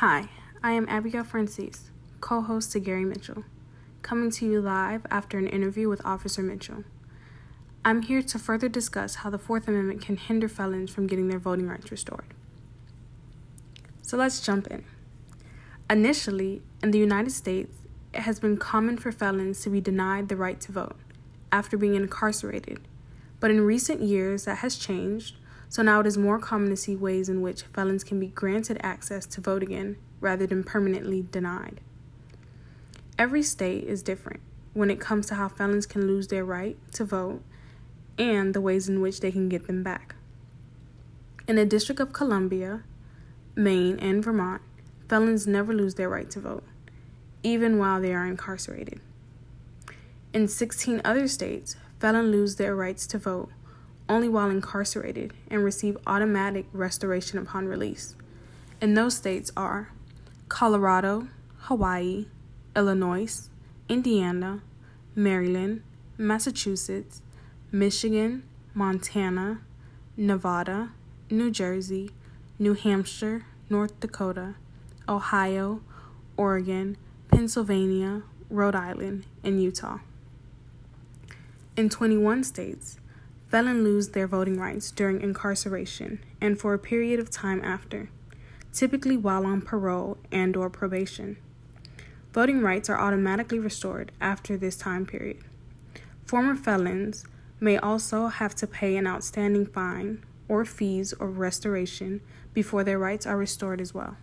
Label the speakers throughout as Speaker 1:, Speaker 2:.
Speaker 1: Hi, I am Abigail Francis, co host to Gary Mitchell, coming to you live after an interview with Officer Mitchell. I'm here to further discuss how the Fourth Amendment can hinder felons from getting their voting rights restored. So let's jump in. Initially, in the United States, it has been common for felons to be denied the right to vote after being incarcerated, but in recent years that has changed so now it is more common to see ways in which felons can be granted access to vote again rather than permanently denied. Every state is different when it comes to how felons can lose their right to vote and the ways in which they can get them back. In the District of Columbia, Maine, and Vermont, felons never lose their right to vote, even while they are incarcerated. In 16 other states, felons lose their rights to vote only while incarcerated and receive automatic restoration upon release. And those states are Colorado, Hawaii, Illinois, Indiana, Maryland, Massachusetts, Michigan, Montana, Nevada, New Jersey, New Hampshire, North Dakota, Ohio, Oregon, Pennsylvania, Rhode Island, and Utah. In 21 states, felons lose their voting rights during incarceration and for a period of time after, typically while on parole and or probation. Voting rights are automatically restored after this time period. Former felons may also have to pay an outstanding fine or fees or restoration before their rights are restored as well.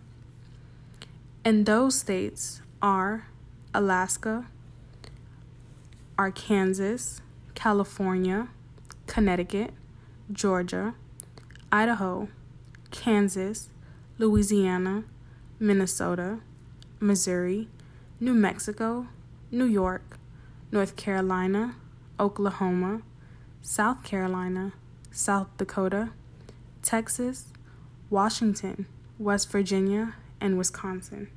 Speaker 1: And those states are Alaska, Arkansas, California, Connecticut, Georgia, Idaho, Kansas, Louisiana, Minnesota, Missouri, New Mexico, New York, North Carolina, Oklahoma, South Carolina, South Dakota, Texas, Washington, West Virginia, and Wisconsin.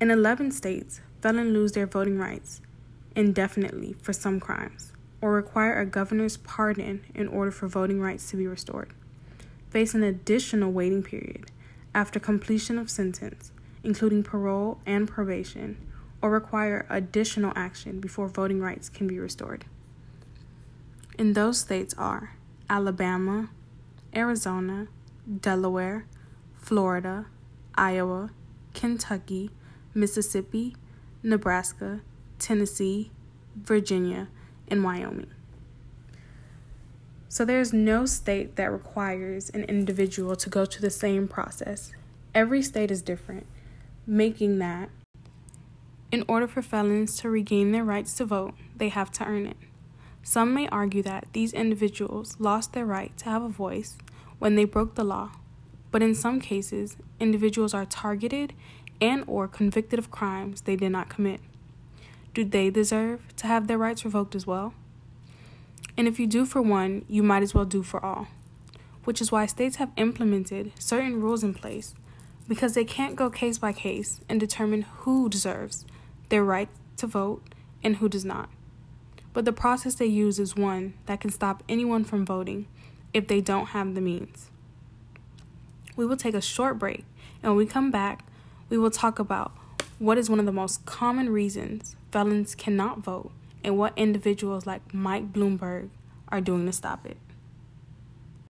Speaker 1: In 11 states, felons lose their voting rights indefinitely for some crimes or require a governor's pardon in order for voting rights to be restored, face an additional waiting period after completion of sentence, including parole and probation, or require additional action before voting rights can be restored. And those states are Alabama, Arizona, Delaware, Florida, Iowa, Kentucky, Mississippi, Nebraska, Tennessee, Virginia, in Wyoming. So there's no state that requires an individual to go through the same process. Every state is different, making that in order for felons to regain their rights to vote, they have to earn it. Some may argue that these individuals lost their right to have a voice when they broke the law, but in some cases, individuals are targeted and or convicted of crimes they did not commit do they deserve to have their rights revoked as well? And if you do for one, you might as well do for all. Which is why states have implemented certain rules in place because they can't go case by case and determine who deserves their right to vote and who does not. But the process they use is one that can stop anyone from voting if they don't have the means. We will take a short break, and when we come back, we will talk about what is one of the most common reasons felons cannot vote and what individuals like Mike Bloomberg are doing to stop it?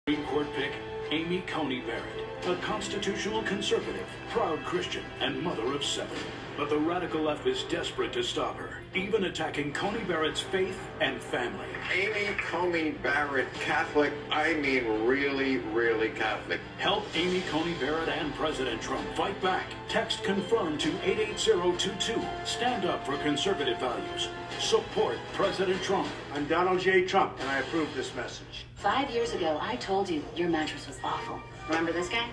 Speaker 2: Supreme Court pick Amy Coney Barrett, a constitutional conservative, proud Christian, and mother of seven. But the radical left is desperate to stop her, even attacking Coney Barrett's faith and family.
Speaker 3: Amy Coney Barrett, Catholic, I mean really, really Catholic.
Speaker 2: Help Amy Coney Barrett and President Trump fight back. Text confirm to 88022. Stand up for conservative values. Support President Trump.
Speaker 4: I'm Donald J. Trump, and I approve this message.
Speaker 5: Five years ago, I told you your mattress was awful. Remember this guy?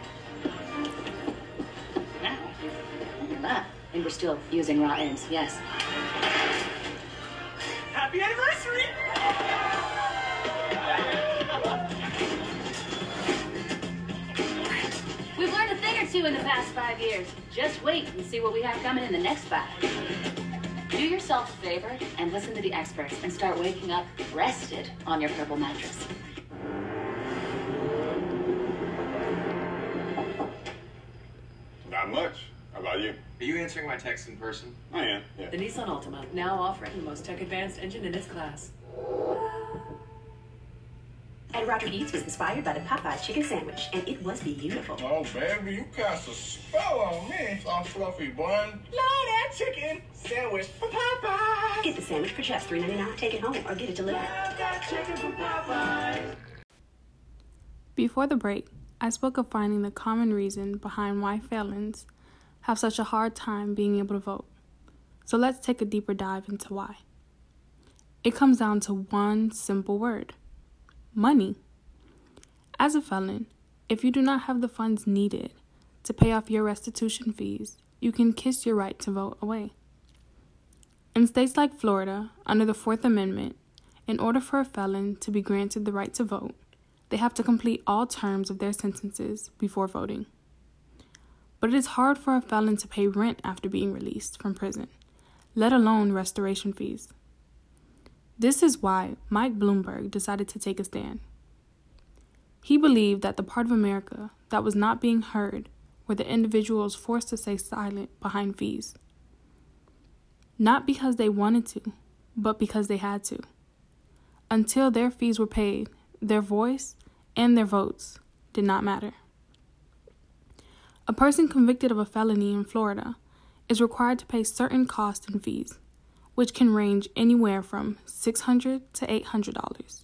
Speaker 5: Now, you're not. And we're still using raw ends, yes.
Speaker 4: Happy anniversary!
Speaker 5: We've learned a thing or two in the past five years. Just wait and see what we have coming in the next five. Do yourself a favor and listen to the experts and start waking up rested on your purple mattress.
Speaker 3: Not much. How about you?
Speaker 6: Are you answering my text in person?
Speaker 3: I am. Yeah.
Speaker 7: The Nissan Altima, now offering the most tech-advanced engine in its class.
Speaker 8: And Roger Eats was inspired by the Popeyes chicken sandwich, and it was beautiful.
Speaker 9: Oh, baby, you cast a spell on me. All fluffy bun.
Speaker 4: Love that chicken sandwich from Popeyes.
Speaker 8: Get the sandwich for just $3.99. Take it home or get it delivered.
Speaker 4: Love that chicken from Popeyes.
Speaker 1: Before the break, I spoke of finding the common reason behind why felons have such a hard time being able to vote. So let's take a deeper dive into why. It comes down to one simple word money. As a felon, if you do not have the funds needed to pay off your restitution fees, you can kiss your right to vote away. In states like Florida, under the Fourth Amendment, in order for a felon to be granted the right to vote, they have to complete all terms of their sentences before voting. But it is hard for a felon to pay rent after being released from prison, let alone restoration fees. This is why Mike Bloomberg decided to take a stand. He believed that the part of America that was not being heard were the individuals forced to stay silent behind fees. Not because they wanted to, but because they had to. Until their fees were paid, their voice and their votes did not matter. A person convicted of a felony in Florida is required to pay certain costs and fees which can range anywhere from $600 to $800,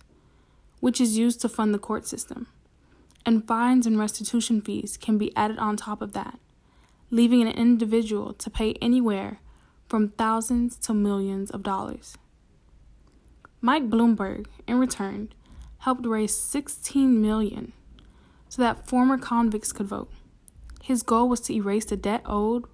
Speaker 1: which is used to fund the court system. And fines and restitution fees can be added on top of that, leaving an individual to pay anywhere from thousands to millions of dollars. Mike Bloomberg, in return, helped raise 16 million so that former convicts could vote. His goal was to erase the debt owed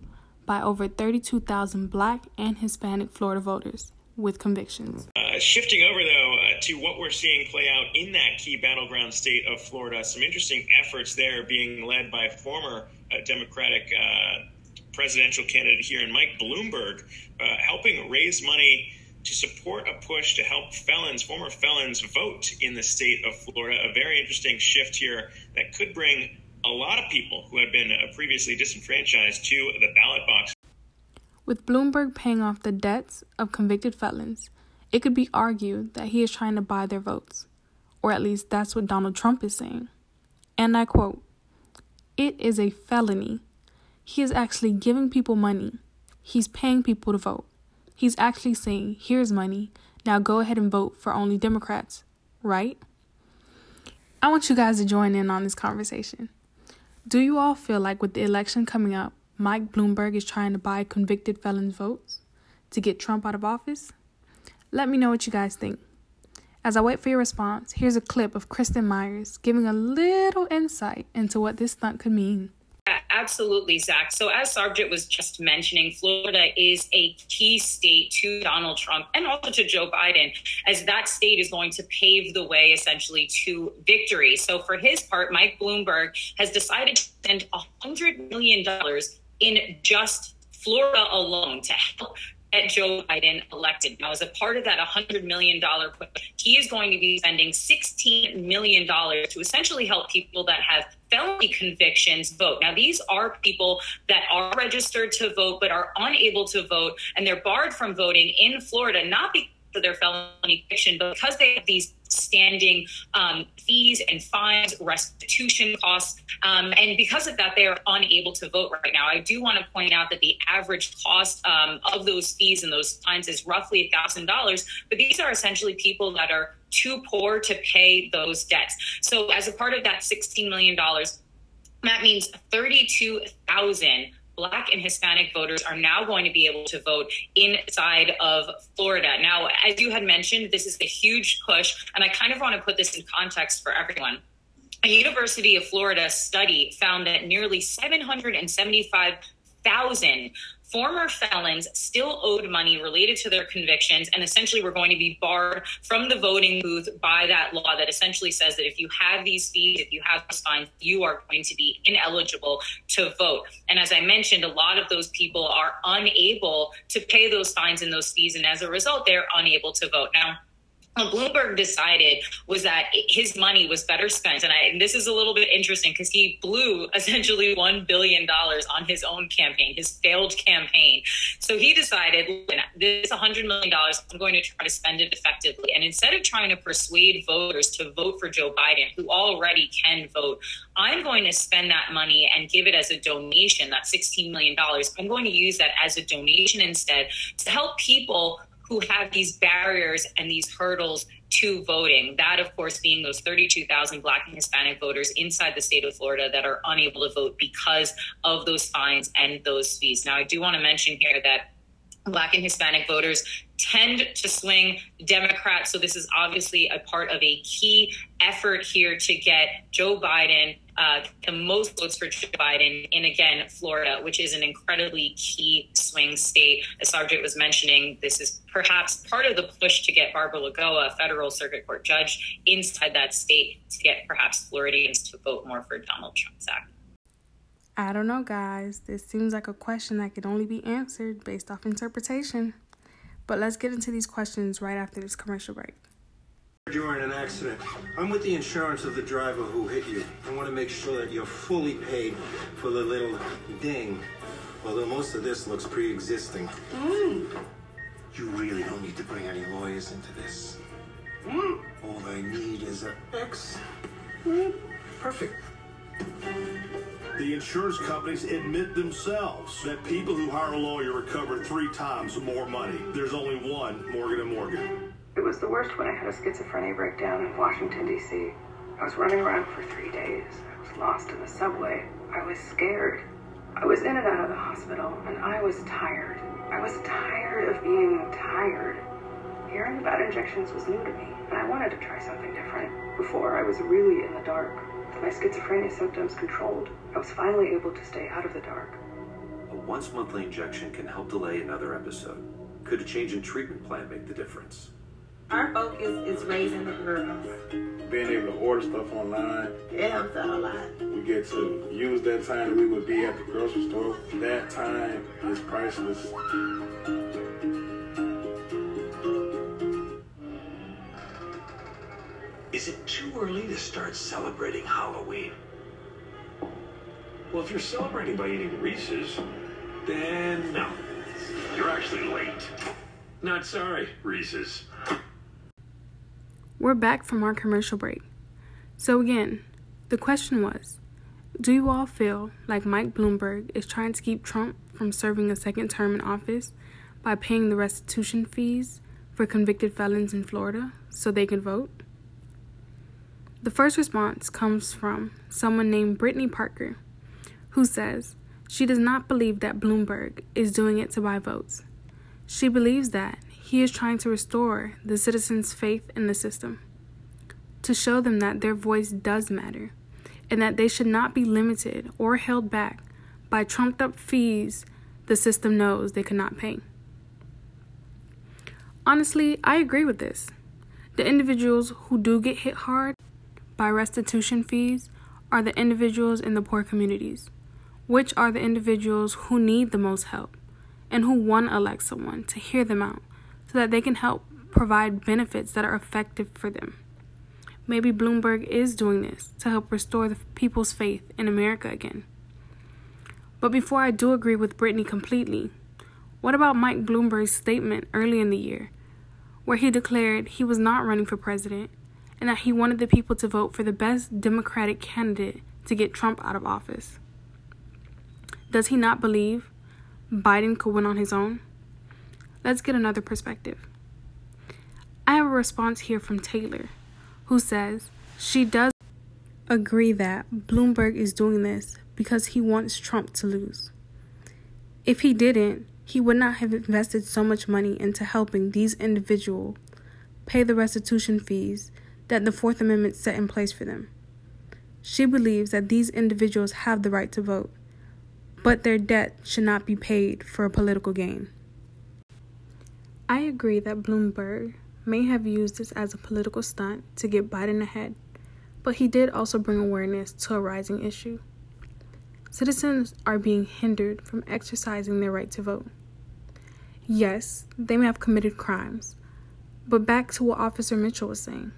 Speaker 1: by over 32,000 black and Hispanic Florida voters with convictions.
Speaker 10: Uh, shifting over, though, uh, to what we're seeing play out in that key battleground state of Florida, some interesting efforts there being led by former uh, Democratic uh, presidential candidate here in Mike Bloomberg, uh, helping raise money to support a push to help felons, former felons, vote in the state of Florida. A very interesting shift here that could bring a lot of people who had been uh, previously disenfranchised to the ballot box.
Speaker 1: With Bloomberg paying off the debts of convicted felons, it could be argued that he is trying to buy their votes. Or at least that's what Donald Trump is saying. And I quote It is a felony. He is actually giving people money. He's paying people to vote. He's actually saying, Here's money. Now go ahead and vote for only Democrats, right? I want you guys to join in on this conversation. Do you all feel like with the election coming up, Mike Bloomberg is trying to buy convicted felons' votes to get Trump out of office? Let me know what you guys think. As I wait for your response, here's a clip of Kristen Myers giving a little insight into what this stunt could mean.
Speaker 11: Absolutely, Zach. So, as Sargent was just mentioning, Florida is a key state to Donald Trump and also to Joe Biden, as that state is going to pave the way essentially to victory. So, for his part, Mike Bloomberg has decided to spend $100 million in just Florida alone to help get Joe Biden elected. Now, as a part of that $100 million he is going to be spending $16 million to essentially help people that have felony convictions vote. Now, these are people that are registered to vote but are unable to vote, and they're barred from voting in Florida, not because of their felony conviction, but because they have these standing um, fees and fines, restitution costs. Um, and because of that, they are unable to vote right now. I do want to point out that the average cost um, of those fees and those fines is roughly $1,000. But these are essentially people that are too poor to pay those debts. So, as a part of that $16 million, that means 32,000 Black and Hispanic voters are now going to be able to vote inside of Florida. Now, as you had mentioned, this is a huge push, and I kind of want to put this in context for everyone. A University of Florida study found that nearly 775,000 former felons still owed money related to their convictions and essentially were going to be barred from the voting booth by that law that essentially says that if you have these fees, if you have these fines, you are going to be ineligible to vote. And as I mentioned, a lot of those people are unable to pay those fines and those fees. And as a result, they're unable to vote. Now, what Bloomberg decided was that his money was better spent. And, I, and this is a little bit interesting because he blew essentially $1 billion on his own campaign, his failed campaign. So he decided, this $100 million, I'm going to try to spend it effectively. And instead of trying to persuade voters to vote for Joe Biden, who already can vote, I'm going to spend that money and give it as a donation, that $16 million. I'm going to use that as a donation instead to help people who have these barriers and these hurdles to voting. That, of course, being those 32,000 Black and Hispanic voters inside the state of Florida that are unable to vote because of those fines and those fees. Now, I do want to mention here that Black and Hispanic voters tend to swing Democrat. So, this is obviously a part of a key effort here to get Joe Biden uh, the most votes for Joe Biden in, again, Florida, which is an incredibly key swing state. As Sergeant was mentioning, this is perhaps part of the push to get Barbara Lagoa, a federal circuit court judge, inside that state to get perhaps Floridians to vote more for Donald Trump's Zach.
Speaker 1: I don't know, guys. This seems like a question that could only be answered based off interpretation. But let's get into these questions right after this commercial break.
Speaker 12: You were in an accident. I'm with the insurance of the driver who hit you. I want to make sure that you're fully paid for the little ding. Although most of this looks pre-existing. Mm. You really don't need to bring any lawyers into this. Mm. All I need is an X. Mm. Perfect.
Speaker 13: The insurance companies admit themselves that people who hire a lawyer recover three times more money. There's only one Morgan & Morgan.
Speaker 14: It was the worst when I had a schizophrenia breakdown in Washington, D.C. I was running around for three days. I was lost in the subway. I was scared. I was in and out of the hospital, and I was tired. I was tired of being tired. Hearing about injections was new to me, and I wanted to try something different. Before, I was really in the dark. With my schizophrenia symptoms controlled, I was finally able to stay out of the dark.
Speaker 15: A once monthly injection can help delay another episode. Could a change in treatment plan make the difference?
Speaker 16: Our focus is raising the girls.
Speaker 17: Being able to order stuff online.
Speaker 16: It helps out a lot.
Speaker 17: We get to use that time that we would be at the grocery store. That time is priceless.
Speaker 18: To start celebrating Halloween?
Speaker 19: Well, if you're celebrating by eating Reese's, then no. You're actually late. Not sorry, Reese's.
Speaker 1: We're back from our commercial break. So, again, the question was Do you all feel like Mike Bloomberg is trying to keep Trump from serving a second term in office by paying the restitution fees for convicted felons in Florida so they can vote? The first response comes from someone named Brittany Parker, who says she does not believe that Bloomberg is doing it to buy votes. She believes that he is trying to restore the citizens' faith in the system, to show them that their voice does matter, and that they should not be limited or held back by trumped up fees the system knows they cannot pay. Honestly, I agree with this. The individuals who do get hit hard by restitution fees are the individuals in the poor communities, which are the individuals who need the most help and who want to elect someone to hear them out so that they can help provide benefits that are effective for them. Maybe Bloomberg is doing this to help restore the people's faith in America again. But before I do agree with Brittany completely, what about Mike Bloomberg's statement early in the year, where he declared he was not running for president and that he wanted the people to vote for the best Democratic candidate to get Trump out of office? Does he not believe Biden could win on his own? Let's get another perspective. I have a response here from Taylor, who says she does agree that Bloomberg is doing this because he wants Trump to lose. If he didn't, he would not have invested so much money into helping these individuals pay the restitution fees that the Fourth Amendment set in place for them. She believes that these individuals have the right to vote, but their debt should not be paid for a political gain. I agree that Bloomberg may have used this as a political stunt to get Biden ahead, but he did also bring awareness to a rising issue. Citizens are being hindered from exercising their right to vote. Yes, they may have committed crimes, But back to what Officer Mitchell was saying.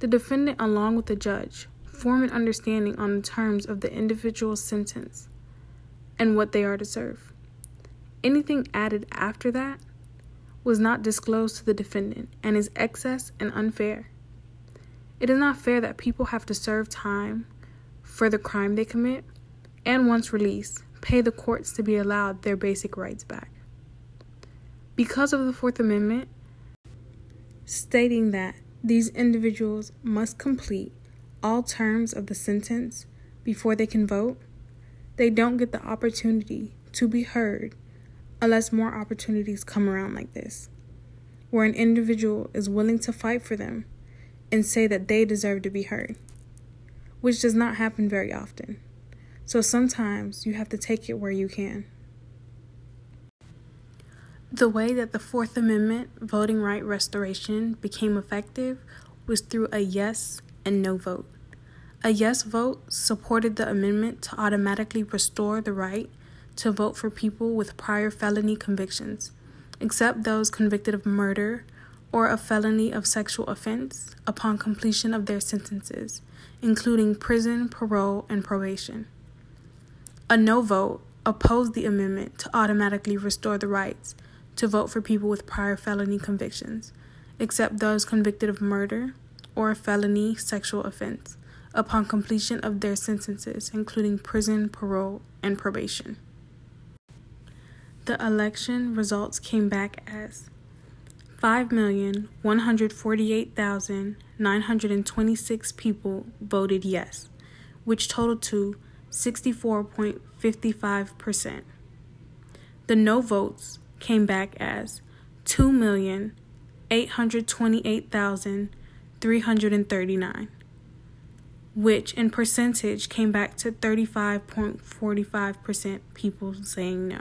Speaker 1: The defendant, along with the judge, form an understanding on the terms of the individual sentence and what they are to serve. Anything added after that was not disclosed to the defendant and is excess and unfair. It is not fair that people have to serve time for the crime they commit and once released, pay the courts to be allowed their basic rights back. Because of the Fourth Amendment, stating that these individuals must complete all terms of the sentence before they can vote, they don't get the opportunity to be heard unless more opportunities come around like this, where an individual is willing to fight for them and say that they deserve to be heard, which does not happen very often. So sometimes you have to take it where you can. The way that the Fourth Amendment voting right restoration became effective was through a yes and no vote. A yes vote supported the amendment to automatically restore the right to vote for people with prior felony convictions, except those convicted of murder or a felony of sexual offense upon completion of their sentences, including prison, parole, and probation. A no vote opposed the amendment to automatically restore the rights to vote for people with prior felony convictions, except those convicted of murder or a felony sexual offense, upon completion of their sentences, including prison, parole, and probation. The election results came back as 5,148,926 people voted yes, which totaled to 64.55%. The no votes came back as 2,828,339, which in percentage came back to 35.45% people saying no.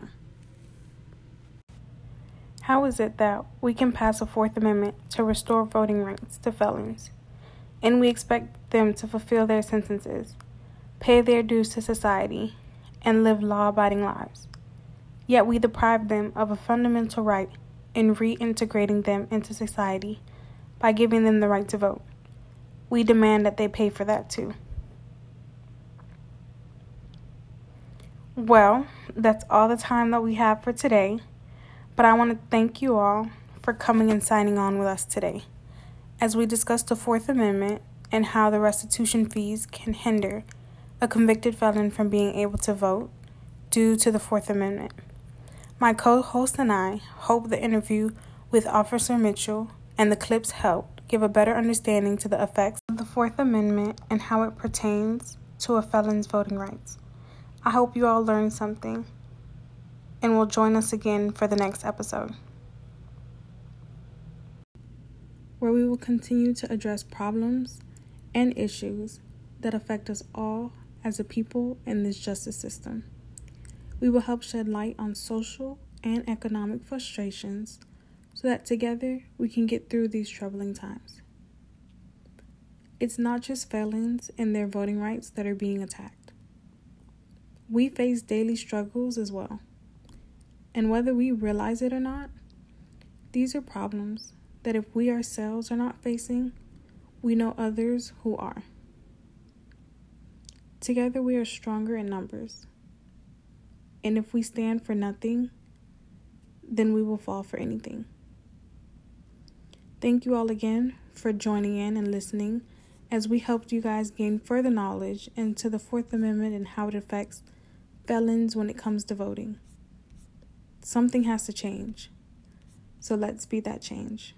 Speaker 1: How is it that we can pass a Fourth Amendment to restore voting rights to felons, and we expect them to fulfill their sentences? pay their dues to society, and live law abiding lives. Yet we deprive them of a fundamental right in reintegrating them into society by giving them the right to vote. We demand that they pay for that too. Well, that's all the time that we have for today, but I want to thank you all for coming and signing on with us today as we discuss the Fourth Amendment and how the restitution fees can hinder a convicted felon from being able to vote due to the Fourth Amendment. My co host and I hope the interview with Officer Mitchell and the clips helped give a better understanding to the effects of the Fourth Amendment and how it pertains to a felon's voting rights. I hope you all learned something and will join us again for the next episode, where we will continue to address problems and issues that affect us all as a people in this justice system. We will help shed light on social and economic frustrations so that together we can get through these troubling times. It's not just felons and their voting rights that are being attacked. We face daily struggles as well. And whether we realize it or not, these are problems that if we ourselves are not facing, we know others who are. Together we are stronger in numbers. And if we stand for nothing, then we will fall for anything. Thank you all again for joining in and listening as we helped you guys gain further knowledge into the Fourth Amendment and how it affects felons when it comes to voting. Something has to change. So let's be that change.